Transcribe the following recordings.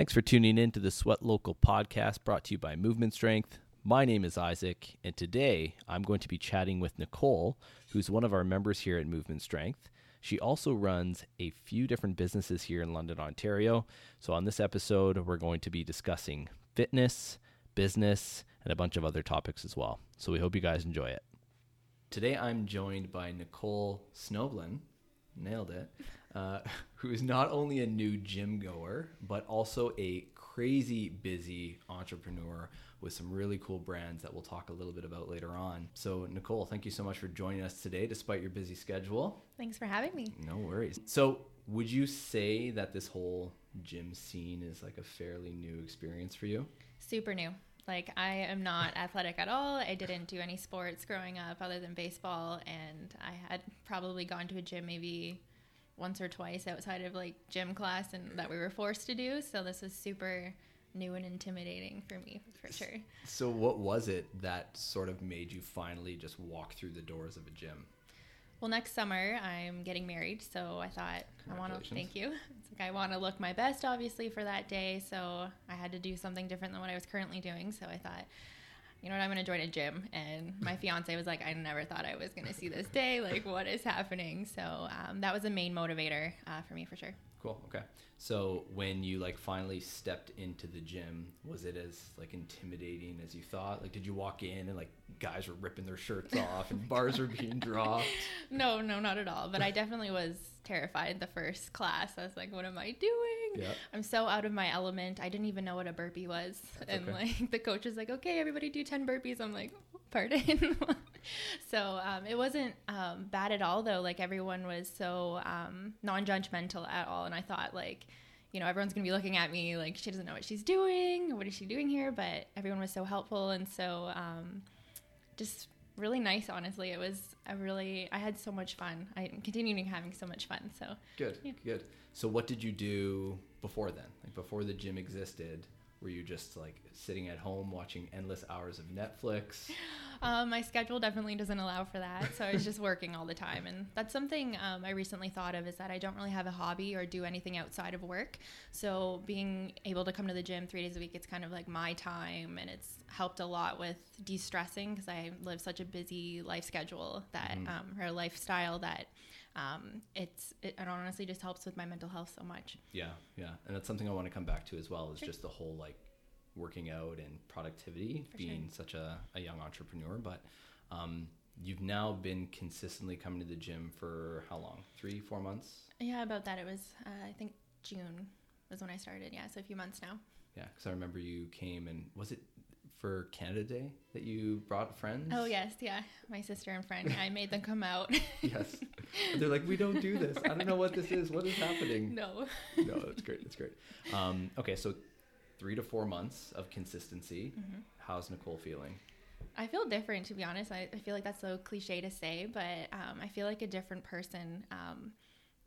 Thanks for tuning in to the Sweat Local podcast brought to you by Movement Strength. My name is Isaac, and today I'm going to be chatting with Nicole, who's one of our members here at Movement Strength. She also runs a few different businesses here in London, Ontario. So, on this episode, we're going to be discussing fitness, business, and a bunch of other topics as well. So, we hope you guys enjoy it. Today, I'm joined by Nicole Snobelen. Nailed it. Uh, who is not only a new gym goer, but also a crazy busy entrepreneur with some really cool brands that we'll talk a little bit about later on. So, Nicole, thank you so much for joining us today despite your busy schedule. Thanks for having me. No worries. So, would you say that this whole gym scene is like a fairly new experience for you? Super new. Like, I am not athletic at all. I didn't do any sports growing up other than baseball, and I had probably gone to a gym maybe once or twice outside of like gym class and that we were forced to do. So, this was super new and intimidating for me for sure. So, what was it that sort of made you finally just walk through the doors of a gym? Well, next summer I'm getting married, so I thought I want to thank you. It's like I want to look my best, obviously, for that day. So I had to do something different than what I was currently doing. So I thought, you know what, I'm going to join a gym. And my fiance was like, I never thought I was going to see this day. Like, what is happening? So um, that was a main motivator uh, for me for sure. Cool. Okay. So when you like finally stepped into the gym, was it as like intimidating as you thought? Like, did you walk in and like guys were ripping their shirts off and bars were being dropped? No, no, not at all. But I definitely was terrified the first class. I was like, what am I doing? Yep. I'm so out of my element. I didn't even know what a burpee was. That's and okay. like the coach is like, okay, everybody do 10 burpees. I'm like, pardon. so um, it wasn't um, bad at all, though. Like everyone was so um, non judgmental at all. And I thought, like, you know, everyone's gonna be looking at me like she doesn't know what she's doing. What is she doing here? But everyone was so helpful and so um, just really nice. Honestly, it was a really. I had so much fun. I'm continuing having so much fun. So good, yeah. good. So what did you do before then? Like before the gym existed? Were you just like sitting at home watching endless hours of Netflix? Um, my schedule definitely doesn't allow for that, so I was just working all the time, and that's something um, I recently thought of is that I don't really have a hobby or do anything outside of work. So being able to come to the gym three days a week, it's kind of like my time, and it's helped a lot with de-stressing because I live such a busy life schedule that mm. um, or lifestyle that um, it's it, it, honestly just helps with my mental health so much. Yeah, yeah, and that's something I want to come back to as well. Is sure. just the whole like working out and productivity, For being sure. such a, a young entrepreneur. But um, you've now been consistently coming to the gym for how long? Three, four months? Yeah, about that. It was uh, I think June was when I started. Yeah, so a few months now. Yeah, because I remember you came and was it for Canada Day that you brought friends? Oh yes, yeah, my sister and friend. I made them come out. yes, they're like, we don't do this. I don't know what this is. What is happening? No. no, that's great. That's great. Um, okay, so three to four months of consistency. Mm-hmm. How's Nicole feeling? I feel different, to be honest. I, I feel like that's so cliche to say, but um, I feel like a different person. Um,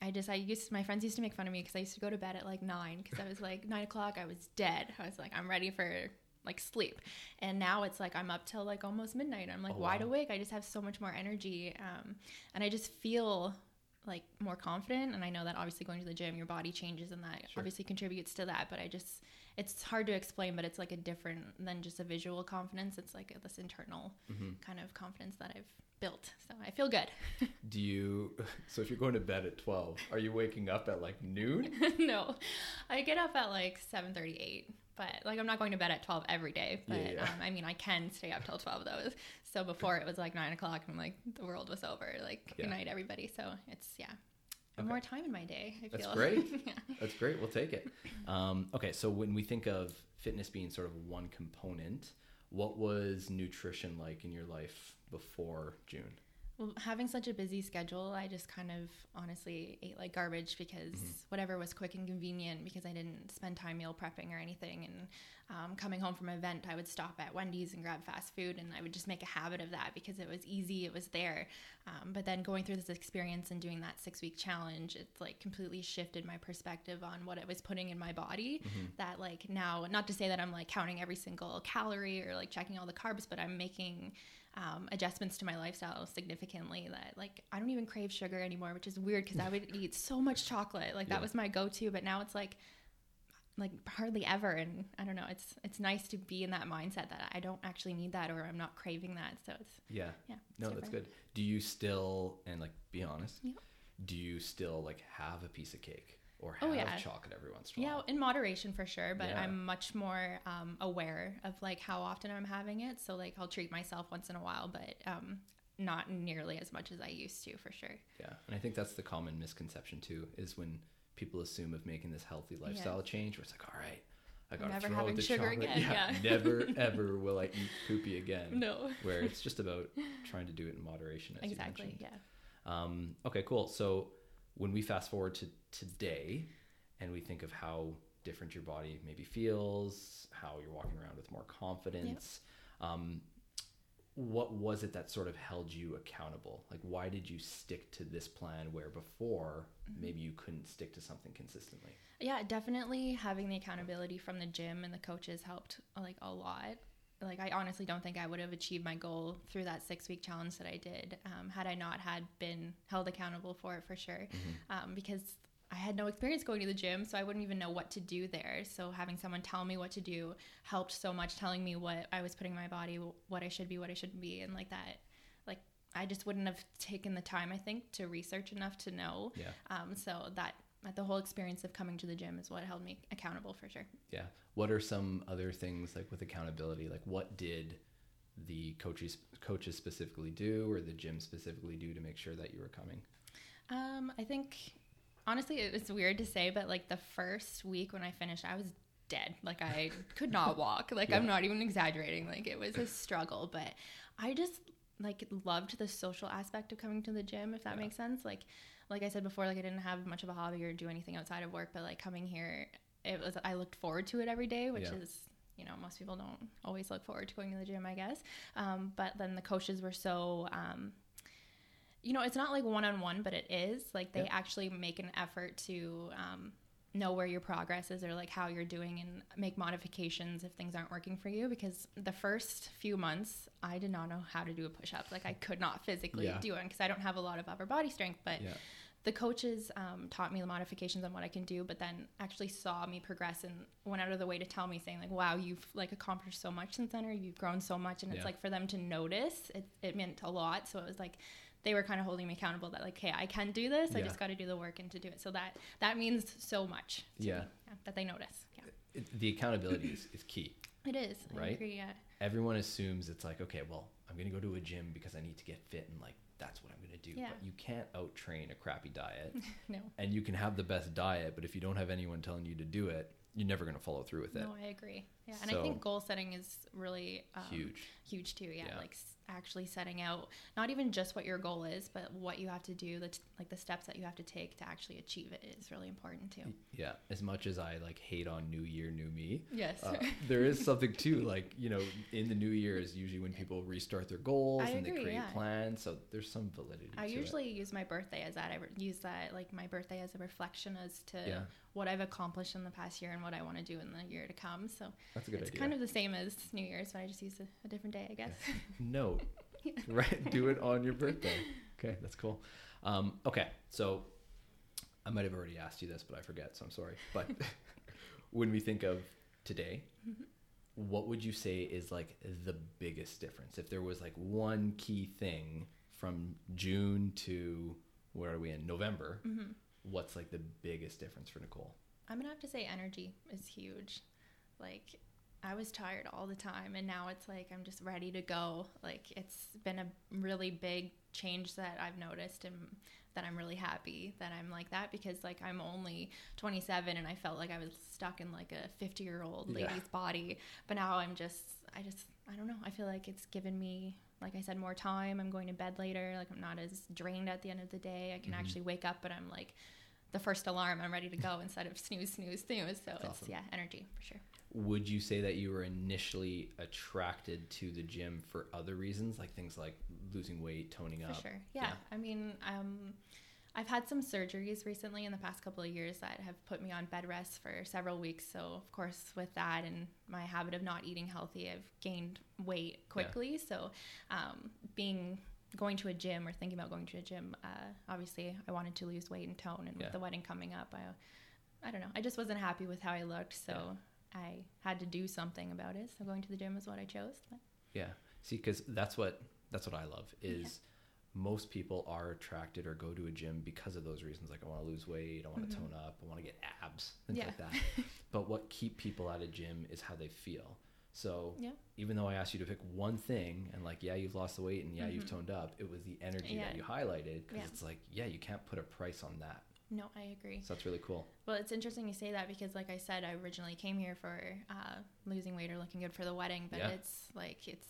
I just I used my friends used to make fun of me because I used to go to bed at like nine because I was like nine o'clock I was dead. I was like I'm ready for like sleep. And now it's like I'm up till like almost midnight. I'm like oh, wide wow. awake. I just have so much more energy. Um, and I just feel like more confident. And I know that obviously going to the gym, your body changes and that sure. obviously contributes to that. But I just, it's hard to explain, but it's like a different than just a visual confidence. It's like this internal mm-hmm. kind of confidence that I've built. So I feel good. Do you, so if you're going to bed at 12, are you waking up at like noon? no, I get up at like 7 38 but like I'm not going to bed at 12 every day. But yeah, yeah. Um, I mean, I can stay up till 12 though. So before it was like nine o'clock, and I'm like the world was over. Like yeah. good night, everybody. So it's yeah. Okay. More time in my day. I That's great. yeah. That's great. We'll take it. Um, okay, so when we think of fitness being sort of one component, what was nutrition like in your life before June? Well, having such a busy schedule, I just kind of honestly ate like garbage because mm-hmm. whatever was quick and convenient because I didn't spend time meal prepping or anything. And um, coming home from an event, I would stop at Wendy's and grab fast food, and I would just make a habit of that because it was easy, it was there. Um, but then going through this experience and doing that six week challenge, it's like completely shifted my perspective on what I was putting in my body. Mm-hmm. That like now, not to say that I'm like counting every single calorie or like checking all the carbs, but I'm making um, adjustments to my lifestyle significantly that like I don't even crave sugar anymore, which is weird because I would eat so much chocolate. Like yeah. that was my go-to, but now it's like like hardly ever and i don't know it's it's nice to be in that mindset that i don't actually need that or i'm not craving that so it's Yeah. yeah No, it's that's good. Do you still and like be honest? Yeah. Do you still like have a piece of cake or Oh, have yeah. chocolate every once in a while. yeah in moderation for sure but Yeah. i'm much more um, aware of like how often i'm having it so like i'll treat myself once in a while but um, not nearly as much as i used to for sure Yeah, and I think that's the common misconception too is when people assume of making this healthy lifestyle change, where it's like, all right, I got to Never throw having the sugar chocolate. again, yeah. never ever will I eat poopy again. no Where it's just about trying to do it in moderation. As exactly You mentioned. yeah Um, okay, cool. So when we fast forward to today, and we think of how different your body maybe feels, how you're walking around with more confidence. Um, what was it that sort of held you accountable? Like, why did you stick to this plan where before maybe you couldn't stick to something consistently? Yeah, definitely having the accountability from the gym and the coaches helped like a lot. Like I honestly don't think I would have achieved my goal through that six week challenge that I did um, had I not had been held accountable for it for sure. Um, because I had no experience going to the gym, so I wouldn't even know what to do there. So having someone tell me what to do helped so much, telling me what I was putting in my body, what I should be, what I shouldn't be, and like that. Like I just wouldn't have taken the time, I think, to research enough to know. Yeah. Um, so that the whole experience of coming to the gym is what held me accountable for sure. Yeah. What are some other things like with accountability? Like, what did the coaches coaches specifically do, or the gym specifically do to make sure that you were coming? Um, I think honestly, it was weird to say, but like the first week when I finished, I was dead. Like I could not walk. Like I'm not even exaggerating. Like it was a struggle, but I just like loved the social aspect of coming to the gym, if that Yeah. makes sense. Like, like I said before, like I didn't have much of a hobby or do anything outside of work, but like coming here, it was I looked forward to it every day, which Yeah. is you know most people don't always look forward to going to the gym, I guess. Um, but then the coaches were so. Um, you know, it's not like one on one, but it is. Like they Yeah. actually make an effort to um, know where your progress is or like how you're doing and make modifications if things aren't working for you. Because the first few months, I did not know how to do a push up. Like I could not physically Yeah. do one because I don't have a lot of upper body strength. But Yeah. the coaches um, taught me the modifications on what I can do, but then actually saw me progress and went out of the way to tell me, saying like, "Wow, you've like accomplished so much since then, or you've grown so much." And it's like for them to notice, it, it meant a lot. So it was like they were kind of holding me accountable that like, "Hey, I can do this. I just got to do the work and to do it." So that that means so much. to Yeah. me, that they notice. Yeah, It, the accountability is, is key. it is. I Right? agree. Yeah. Everyone assumes it's like, okay, well, I'm going to go to a gym because I need to get fit and like that's what I'm going to do. Yeah. But you can't out train a crappy diet. No. and you can have the best diet, but if you don't have anyone telling you to do it, you're never going to follow through with it. No, I agree. Yeah, and So- I think goal setting is really um, Huge. huge too. Yeah, Yeah. like actually setting out not even just what your goal is, but what you have to do. The t- like the steps that you have to take to actually achieve it is really important too. Yeah. As much as I like hate on New Year, New Me, Yes. uh, there is something too. Like you know, in the new year is usually when people restart their goals I and they create yeah. plans. So there's some validity. I to it. usually use my birthday as that. I re- use that like my birthday as a reflection as to Yeah. what I've accomplished in the past year and what I want to do in the year to come. So That's a good idea. it's idea. kind of the same as New Year's, but I just use a, a different day, I guess. No. right? Do it on your birthday. Okay, that's cool. Um, okay, so I might have already asked you this, but I forget, so I'm sorry. But when we think of today, what would you say is like the biggest difference? If there was like one key thing from June to where are we in November? Mm-hmm. What's like the biggest difference for Nicole? I'm gonna have to say energy is huge. Like I was tired all the time and now it's like I'm just ready to go. Like it's been a really big change that I've noticed and that I'm really happy that I'm like that because like I'm only 27 and I felt like I was stuck in like a 50 year old Yeah. lady's body. But now I'm just I just I don't know. I feel like it's given me like I said more time. I'm going to bed later. Like I'm not as drained at the end of the day. I can Mhm. actually wake up but I'm like the first alarm, I'm ready to go instead of snooze, snooze, snooze. So it's awesome. yeah, energy for sure. Would you say that you were initially attracted to the gym for other reasons, like things like losing weight, toning For up? sure. Yeah. yeah. I mean, um, I've had some surgeries recently in the past couple of years that have put me on bed rest for several weeks. So, of course, with that and my habit of not eating healthy, I've gained weight quickly. So, um, being going to a gym or thinking about going to a gym, uh, obviously, I wanted to lose weight and tone. And Yeah. with the wedding coming up, I I don't know. I just wasn't happy with how I looked, so I had to do something about it. So going to the gym is what I chose. But Yeah. See, because that's what that's what I love is most people are attracted or go to a gym because of those reasons. Like I want to lose weight, I want to tone up, I want to get abs, things Yeah. like that. but what keep people at a gym is how they feel. So Yeah. even though I asked you to pick one thing and like, yeah, you've lost the weight and yeah, you've toned up, it was the energy that Mm-hmm. You highlighted because Yeah. it's like, yeah, you can't put a price on that. no, I agree. So that's really cool. Well, it's interesting you say that because, like I said, I originally came here for uh, losing weight or looking good for the wedding, but Yeah. it's like it's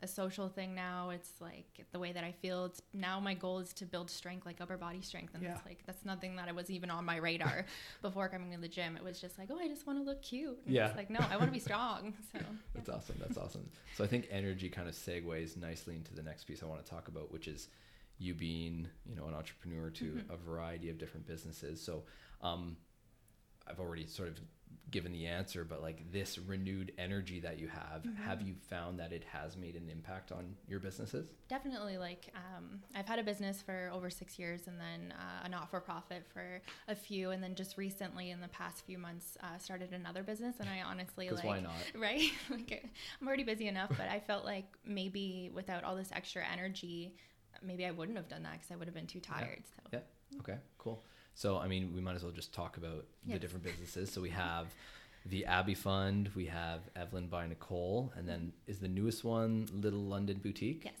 a social thing now. It's like the way that I feel. It's now my goal is to build strength, like upper body strength, and Yeah. it's like that's nothing that I was even on my radar before coming to the gym. It was just like, oh, I just want to look cute. And Yeah. It's like no, I want to be strong. So That's awesome. That's awesome. So I think energy kind of segues nicely into the next piece I want to talk about, which is you being, you know, an entrepreneur to Mm-hmm. a variety of different businesses. So um, I've already sort of given the answer, but like this renewed energy that you have, Mm-hmm. have you found that it has made an impact on your businesses? definitely like um, i've had a business for over six years and then uh, a not-for-profit for a few and then just recently in the past few months uh, started another business and i honestly, like why not? right like i'm already busy enough but i felt like maybe without all this extra energy maybe i wouldn't have done that because i would have been too tired so Yeah. Okay. Cool. So, I mean, we might as well just talk about the different businesses. So we have the Abby Fund, we have Evelynn by Nicole, and then is the newest one Little London Boutique? Yes.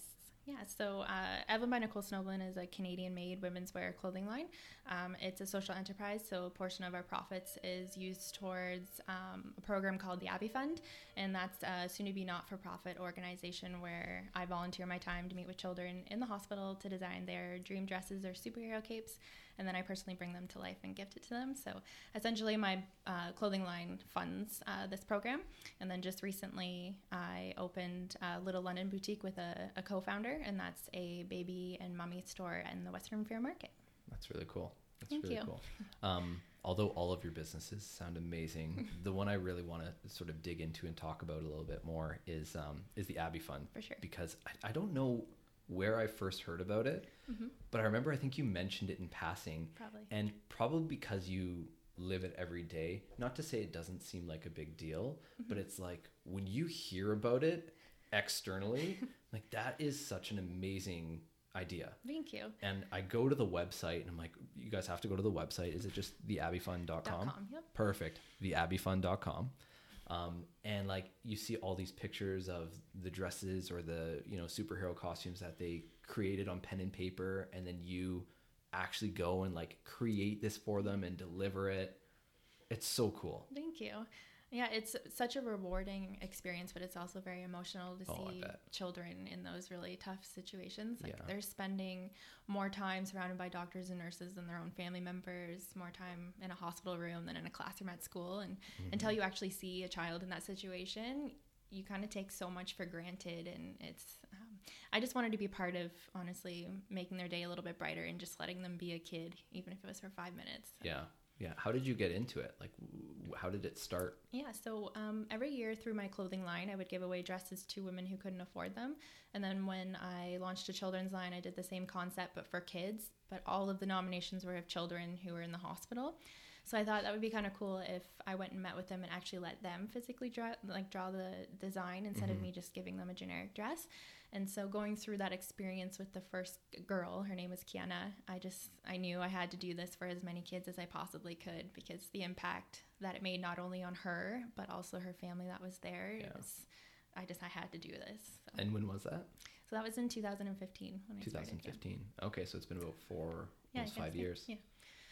Yeah, so uh, Evelynn by Nicole Snobelen is a Canadian made women's wear clothing line. Um, it's a social enterprise, so a portion of our profits is used towards um, a program called the Abby Fund, and that's a soon to be not for profit organization where I volunteer my time to meet with children in the hospital to design their dream dresses or superhero capes, and then I personally bring them to life and gift it to them. So essentially, my uh, clothing line funds uh, this program. And then just recently, I opened a Little London Boutique with a, a co founder, and that's a baby and mommy store in the Western Fair Market. That's really cool. That's Thank really you. cool. Um, although all of your businesses sound amazing, the one I really want to sort of dig into and talk about a little bit more is um, is the Abby Fund For sure. because I, I don't know where I first heard about it, mm-hmm. but I remember I think you mentioned it in passing, Probably. and probably because you live it every day. Not to say it doesn't seem like a big deal, mm-hmm. but it's like when you hear about it externally, like that is such an amazing idea. Thank you. And I go to the website and I'm like, you guys have to go to the website. Is it just theabbyfund.com? Com, yep. Perfect. Theabbyfund.com. Um, and like you see all these pictures of the dresses or the, you know, superhero costumes that they created on pen and paper. And then you actually go and like create this for them and deliver it. It's so cool. Thank you. Yeah, it's such a rewarding experience, but it's also very emotional to Oh, see children in those really tough situations. Like Yeah. they're spending more time surrounded by doctors and nurses than their own family members, more time in a hospital room than in a classroom at school. And Mm-hmm. until you actually see a child in that situation, you kind of take so much for granted. And it's, um, I just wanted to be part of, honestly, making their day a little bit brighter and just letting them be a kid, even if it was for five minutes. So- Yeah. Yeah. How did you get into it? Like, how did it start? Yeah, so um, every year through my clothing line, I would give away dresses to women who couldn't afford them. And then when I launched a children's line, I did the same concept but for kids. But all of the nominations were of children who were in the hospital. So I thought that would be kind of cool if I went and met with them and actually let them physically draw, like draw the design instead of me just giving them a generic dress. And so going through that experience with the first girl, her name was Kiana, I just I knew I had to do this for as many kids as I possibly could because the impact that it made not only on her but also her family that was there. Yeah. Was I just I had to do this. So, And when was that? so that was in 2015 when I started. yeah. 2015. Okay. So it's been about four, Yeah, I almost guess, five yeah, years. Yeah.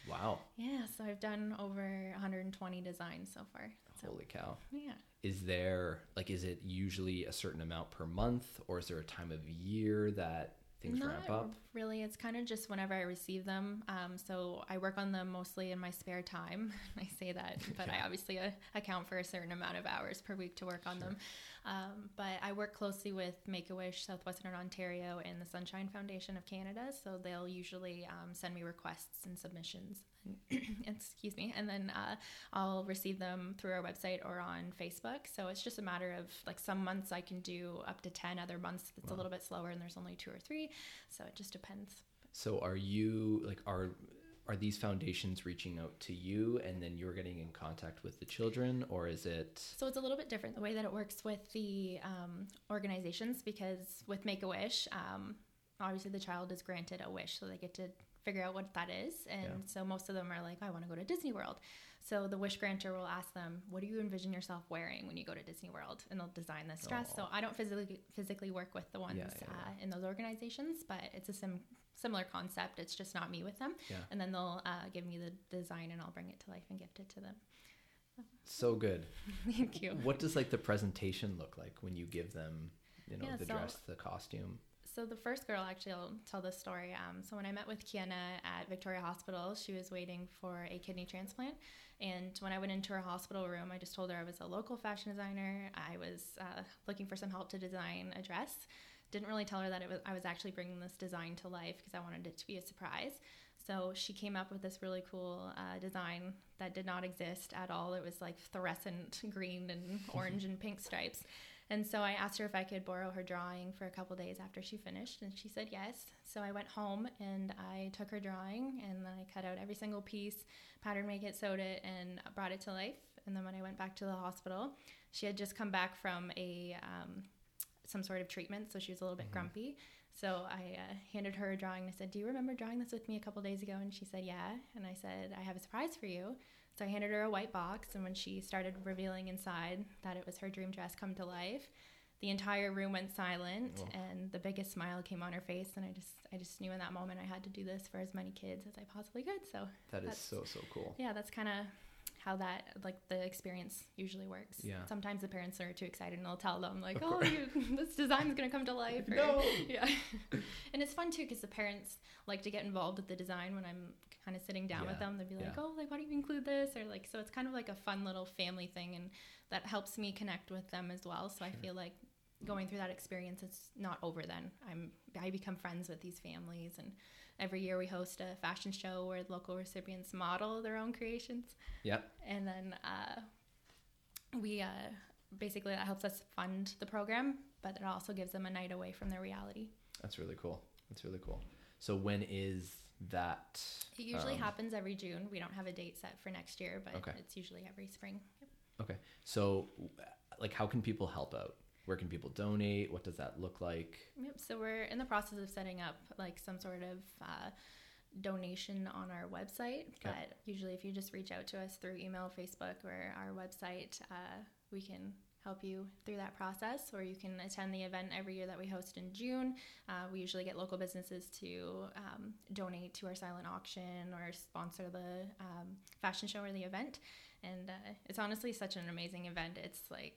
Wow. Yeah, so I've done over 120 designs so far. So Holy cow. yeah. is there like is it usually a certain amount per month or is there a time of year that things Not ramp up Really, it's kind of just whenever I receive them. Um, so I work on them mostly in my spare time. I say that, but I obviously uh, account for a certain amount of hours per week to work on them. Um, but I work closely with Make a Wish, Southwestern Ontario, and the Sunshine Foundation of Canada. So they'll usually um, send me requests and submissions. Excuse me, and then uh, I'll receive them through our website or on Facebook. So it's just a matter of like some months I can do up to ten, other months it's a little bit slower, and there's only two or three. So it just depends. so are you like are are these foundations reaching out to you and then you're getting in contact with the children or is it So it's a little bit different the way that it works with the um, organizations because with Make a Wish, um, obviously the child is granted a wish, so they get to figure out what that is. And Yeah. so most of them are like, I want to go to Disney World. So the wish granter will ask them, What do you envision yourself wearing when you go to Disney World? And they'll design this dress. So I don't physically physically work with the ones Yeah, yeah, Uh, in those organizations, but it's a sim- similar concept. It's just not me with them. Yeah. And then they'll uh, give me the design and I'll bring it to life and gift it to them. so good Thank you. what does like the presentation look like when you give them you know the so- dress the costume So the first girl, actually, I'll tell this story. Um, so when I met with Kiana at Victoria Hospital, she was waiting for a kidney transplant. And when I went into her hospital room, I just told her I was a local fashion designer. I was uh, looking for some help to design a dress. Didn't really tell her that it was, I was actually bringing this design to life because I wanted it to be a surprise. So she came up with this really cool uh, design that did not exist at all. It was like fluorescent green and orange and pink stripes. And so I asked her if I could borrow her drawing for a couple days after she finished, and she said yes. So I went home and I took her drawing and then I cut out every single piece, pattern make it, sewed it, and brought it to life. And then when I went back to the hospital, she had just come back from a um, some sort of treatment, so she was a little bit grumpy. So I uh, handed her a drawing. and I said, "Do you remember drawing this with me a couple days ago?" And she said, "Yeah." And I said, "I have a surprise for you." So I handed her a white box, and when she started revealing inside that it was her dream dress come to life, the entire room went silent, Oh. and the biggest smile came on her face. And I just, I just knew in that moment I had to do this for as many kids as I possibly could. So that is so so cool yeah, that's kind of how that like the experience usually works. Yeah. Sometimes the parents are too excited and they'll tell them like, "Oh, you, this design's gonna come to life." Or, No. Yeah. and it's fun too because the parents like to get involved with the design when I'm kind of sitting down Yeah. with them. They'll be like, Yeah. "Oh, like why don't you include this?" Or like so it's kind of like a fun little family thing and that helps me connect with them as well. So I feel like going through that experience it's not over then. I'm I become friends with these families and every year we host a fashion show where local recipients model their own creations. Yep. And then uh, we uh, basically that helps us fund the program but it also gives them a night away from their reality. That's really cool. That's really cool. So when is that it usually um, happens every june. We don't have a date set for next year but Okay. it's usually every spring. Okay. So like how can people help out where can people donate what does that look like Yep. So we're in the process of setting up like some sort of uh, donation on our website. Okay. But usually, if you just reach out to us through email, Facebook, or our website, uh, we can help you through that process. Or you can attend the event every year that we host in June. Uh, we usually get local businesses to um, donate to our silent auction or sponsor the um, fashion show or the event. And uh, it's honestly such an amazing event. It's like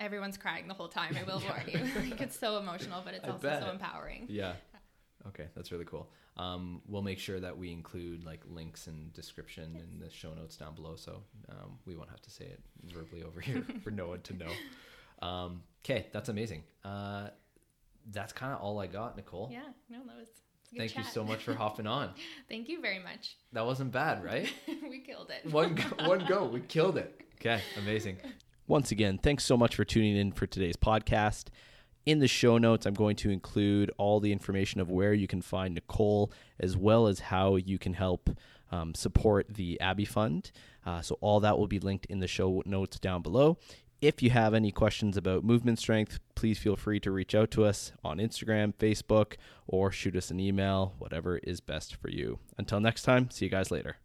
everyone's crying the whole time. I will warn you. like, it's so emotional, but it's I also bet. so empowering. yeah okay that's really cool um, we'll make sure that we include like links and description in the show notes down below so um, we won't have to say it verbally over here for no one to know um, okay that's amazing uh, that's kind of all i got nicole Yeah, no, that was. thank you so much for hopping on Thank you very much. that wasn't bad right we killed it. one go, one go we killed it okay amazing once again thanks so much for tuning in for today's podcast. In the show notes i'm going to include all the information of where you can find nicole as well as how you can help um, support the abby fund. Uh, so all that will be linked in the show notes down below. If you have any questions about movement strength please feel free to reach out to us on instagram facebook or shoot us an email whatever is best for you. Until next time see you guys later